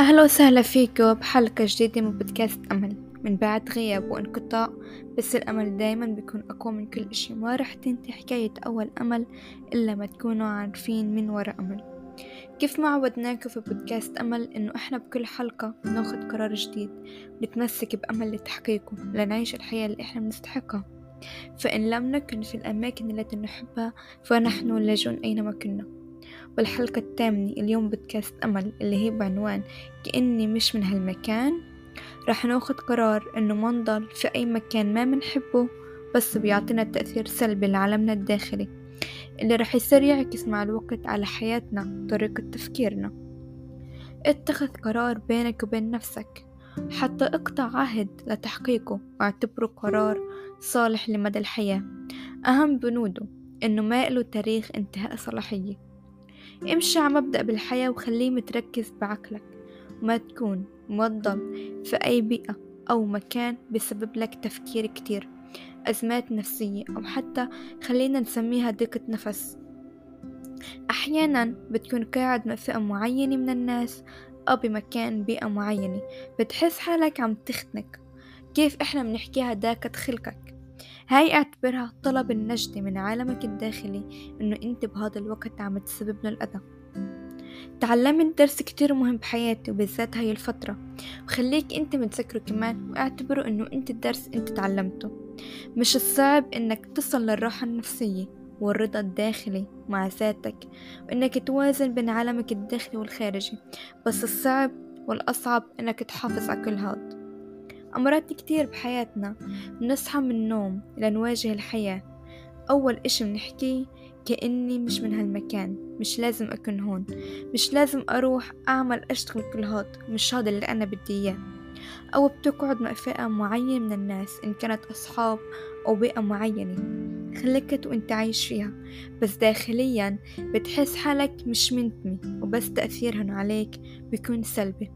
أهلا وسهلا فيكم بحلقة جديدة من بودكاست أمل. من بعد غياب وانقطاع بس الأمل دايما بيكون أقوى من كل إشي. ما رح تنتهي حكاية أول أمل إلا ما تكونوا عارفين من وراء أمل. كيف ما عودناكم في بودكاست أمل إنه إحنا بكل حلقة بناخد قرار جديد نتمسك بأمل لتحقيقه لنعيش الحياة اللي إحنا بنستحقها. فإن لم نكن في الأماكن التي نحبها فنحن لاجون أينما كنا. والحلقة الثامنة اليوم بودكاست أمل اللي هي بعنوان كأني مش من هالمكان. رح ناخد قرار إنه ما نضل في أي مكان ما منحبه بس بيعطينا تأثير سلبي لعالمنا الداخلي اللي رح يصير يعكس مع الوقت على حياتنا وطريقة تفكيرنا. اتخذ قرار بينك وبين نفسك. حتى اقطع عهد لتحقيقه واعتبره قرار صالح لمدى الحياة. أهم بنوده إنه ما له تاريخ انتهاء صلاحية. امشي على مبدأ بالحياة وخليه متركز بعقلك. ما تكون موظف في أي بيئة أو مكان بسبب لك تفكير كتير أزمات نفسية أو حتى خلينا نسميها ضيقة نفس. أحيانا بتكون قاعد مع فئة معينة من الناس أو بمكان بيئة معينة بتحس حالك عم تختنك كيف إحنا بنحكيها داكة خلقك؟ هاي اعتبرها طلب النجدة من عالمك الداخلي إنه أنت بهذا الوقت عم تسبب له الأذى. تعلمت درس كتير مهم بحياتي وبالذات هاي الفترة. وخليك أنت متذكره كمان واعتبره إنه أنت الدرس أنت تعلمته. مش الصعب إنك تصل للراحة النفسية والرضا الداخلي مع ذاتك وإنك توازن بين عالمك الداخلي والخارجي. بس الصعب والأصعب إنك تحافظ على كل هاد. أمرات كتير بحياتنا بنصحى من النوم لنواجه الحياة. أول إشي بنحكيه كأني مش من هالمكان مش لازم أكون هون مش لازم أروح أعمل أشتغل كل هاد مش هذا اللي أنا بدي إياه. أو بتقعد مع فئة معينة من الناس إن كانت أصحاب أو بيئة معينة. خلكت وانت عايش فيها. بس داخليا بتحس حالك مش منتمي وبس تأثيرهن عليك بيكون سلبي.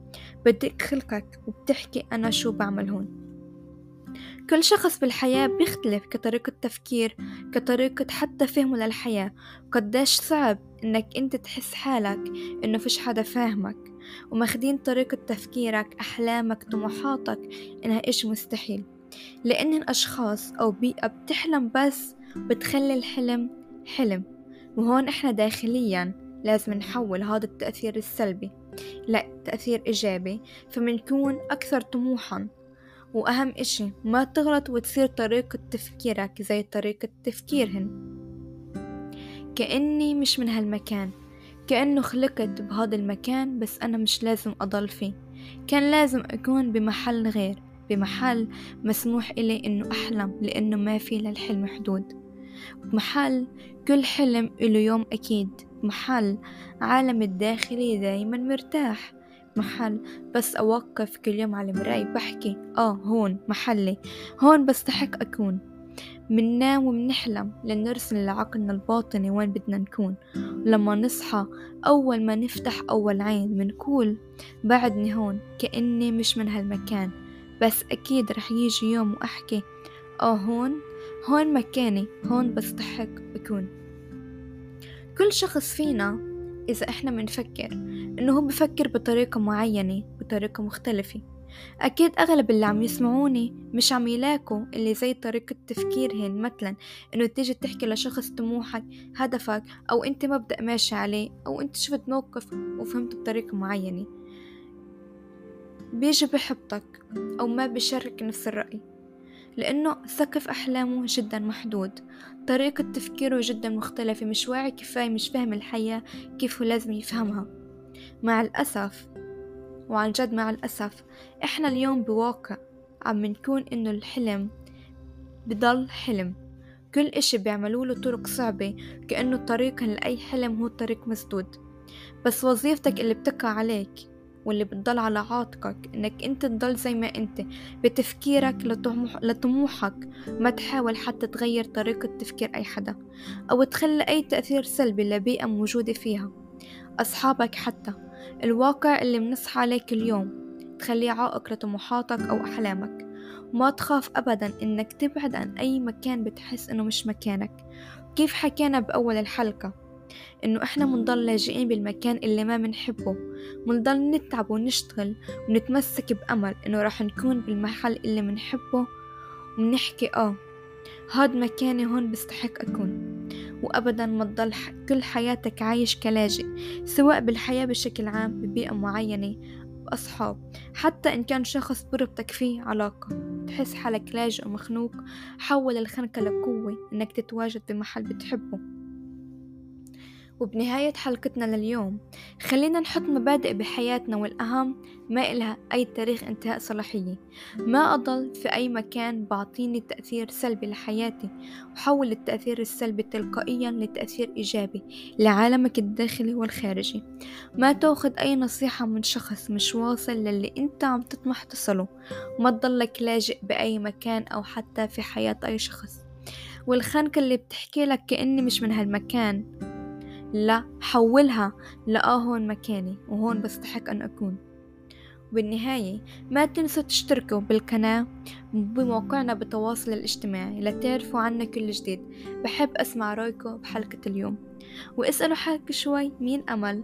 بدك خلقك وبتحكي أنا شو بعمل هون. كل شخص بالحياة بيختلف كطريقة تفكير كطريقة حتى فهمه للحياة. وقديش صعب إنك أنت تحس حالك إنه فيش حدا فاهمك. وماخدين طريقة تفكيرك أحلامك طموحاتك إنها إشي مستحيل. لأن الأشخاص أو بيئة بتحلم بس بتخلي الحلم حلم. وهون إحنا داخليا لازم نحول هذا التأثير السلبي لا تأثير إيجابي فمنكون أكثر طموحا. وأهم إشي ما تغلط وتصير طريقة تفكيرك زي طريقة تفكيرهن كأني مش من هالمكان كأنه خلقت بهذا المكان بس أنا مش لازم أضل فيه. كان لازم أكون بمحل غير بمحل مسموح إلي إنه أحلم لأنه ما في للحلم حدود. بمحل كل حلم إله يوم أكيد. محل عالم الداخلي دايما مرتاح. محل بس أوقف كل يوم على المراية بحكي. آه هون محلي. هون بستحق أكون. مننام ومنحلم لنرسل لعقلنا الباطني وين بدنا نكون. لما نصحى أول ما نفتح أول عين منقول بعدني هون كأني مش من هالمكان. بس أكيد رح يجي يوم وأحكي آه هون هون مكاني هون بستحق أكون كل شخص فينا إذا إحنا منفكر إنه هو بفكر بطريقة معينة بطريقة مختلفة. أكيد أغلب اللي عم يسمعوني مش عم يلاقوا اللي زي طريقة تفكيرهن مثلا إنه تيجي تحكي لشخص طموحك هدفك أو أنت مبدأ ماشي عليه أو أنت شفت موقف وفهمته بطريقة معينة. بيجي بحبطك أو ما بيشارك نفس الرأي. لأنه سقف أحلامه جدا محدود. طريقة تفكيره جدا مختلفة مش واعي كفاية مش فاهم الحياة كيف هو لازم يفهمها. مع الأسف وعن جد مع الأسف إحنا اليوم بواقع عم نكون إنه الحلم بضل حلم. كل إشي بيعملوا له طرق صعبة كأنه الطريق لأي حلم هو طريق مسدود. بس وظيفتك اللي بتقع عليك واللي بتضل على عاتقك إنك أنت تضل زي ما أنت. بتفكيرك لطموح لطموحك. ما تحاول حتى تغير طريقة تفكير أي حدا أو تخلي أي تأثير سلبي لبيئة موجودة فيها. أصحابك حتى. الواقع اللي بنصحى عليه كل يوم تخليه عائق لطموحاتك أو أحلامك. وما تخاف ابدا إنك تبعد عن أي مكان بتحس إنه مش مكانك. كيف حكينا بأول الحلقة؟ إنه إحنا منضل لاجئين بالمكان اللي ما منحبه. منضل نتعب ونشتغل ونتمسك بأمل إنه راح نكون بالمحل اللي منحبه ومنحكي آه هاد مكاني هون بستحق أكون. وأبدا ما تضل كل حياتك عايش كلاجئ سواء بالحياة بشكل عام ببيئة معينة بأصحاب. حتى إن كان شخص بربطك فيه علاقة. تحس حالك لاجئ ومخنوق حول الخنقة لقوة إنك تتواجد بمحل بتحبه. وبنهاية حلقتنا لليوم خلينا نحط مبادئ بحياتنا والأهم ما إلها أي تاريخ انتهاء صلاحية. ما أضل في أي مكان بعطيني تأثير سلبي لحياتي وحول التأثير السلبي تلقائيا لتأثير إيجابي لعالمك الداخلي والخارجي. ما تأخذ أي نصيحة من شخص مش واصل للي أنت عم تطمح تصله. وما تضلك لاجئ بأي مكان أو حتى في حياة أي شخص. والخنقة اللي بتحكي لك كأني مش من هالمكان. لا حولها لآه هون مكاني وهون بستحق أن أكون. وبالنهاية ما تنسوا تشتركوا بالقناة بموقعنا بالتواصل الاجتماعي لتعرفوا عنا كل جديد. بحب أسمع رأيكم بحلقة اليوم. واسألوا حالك شوي مين أمل؟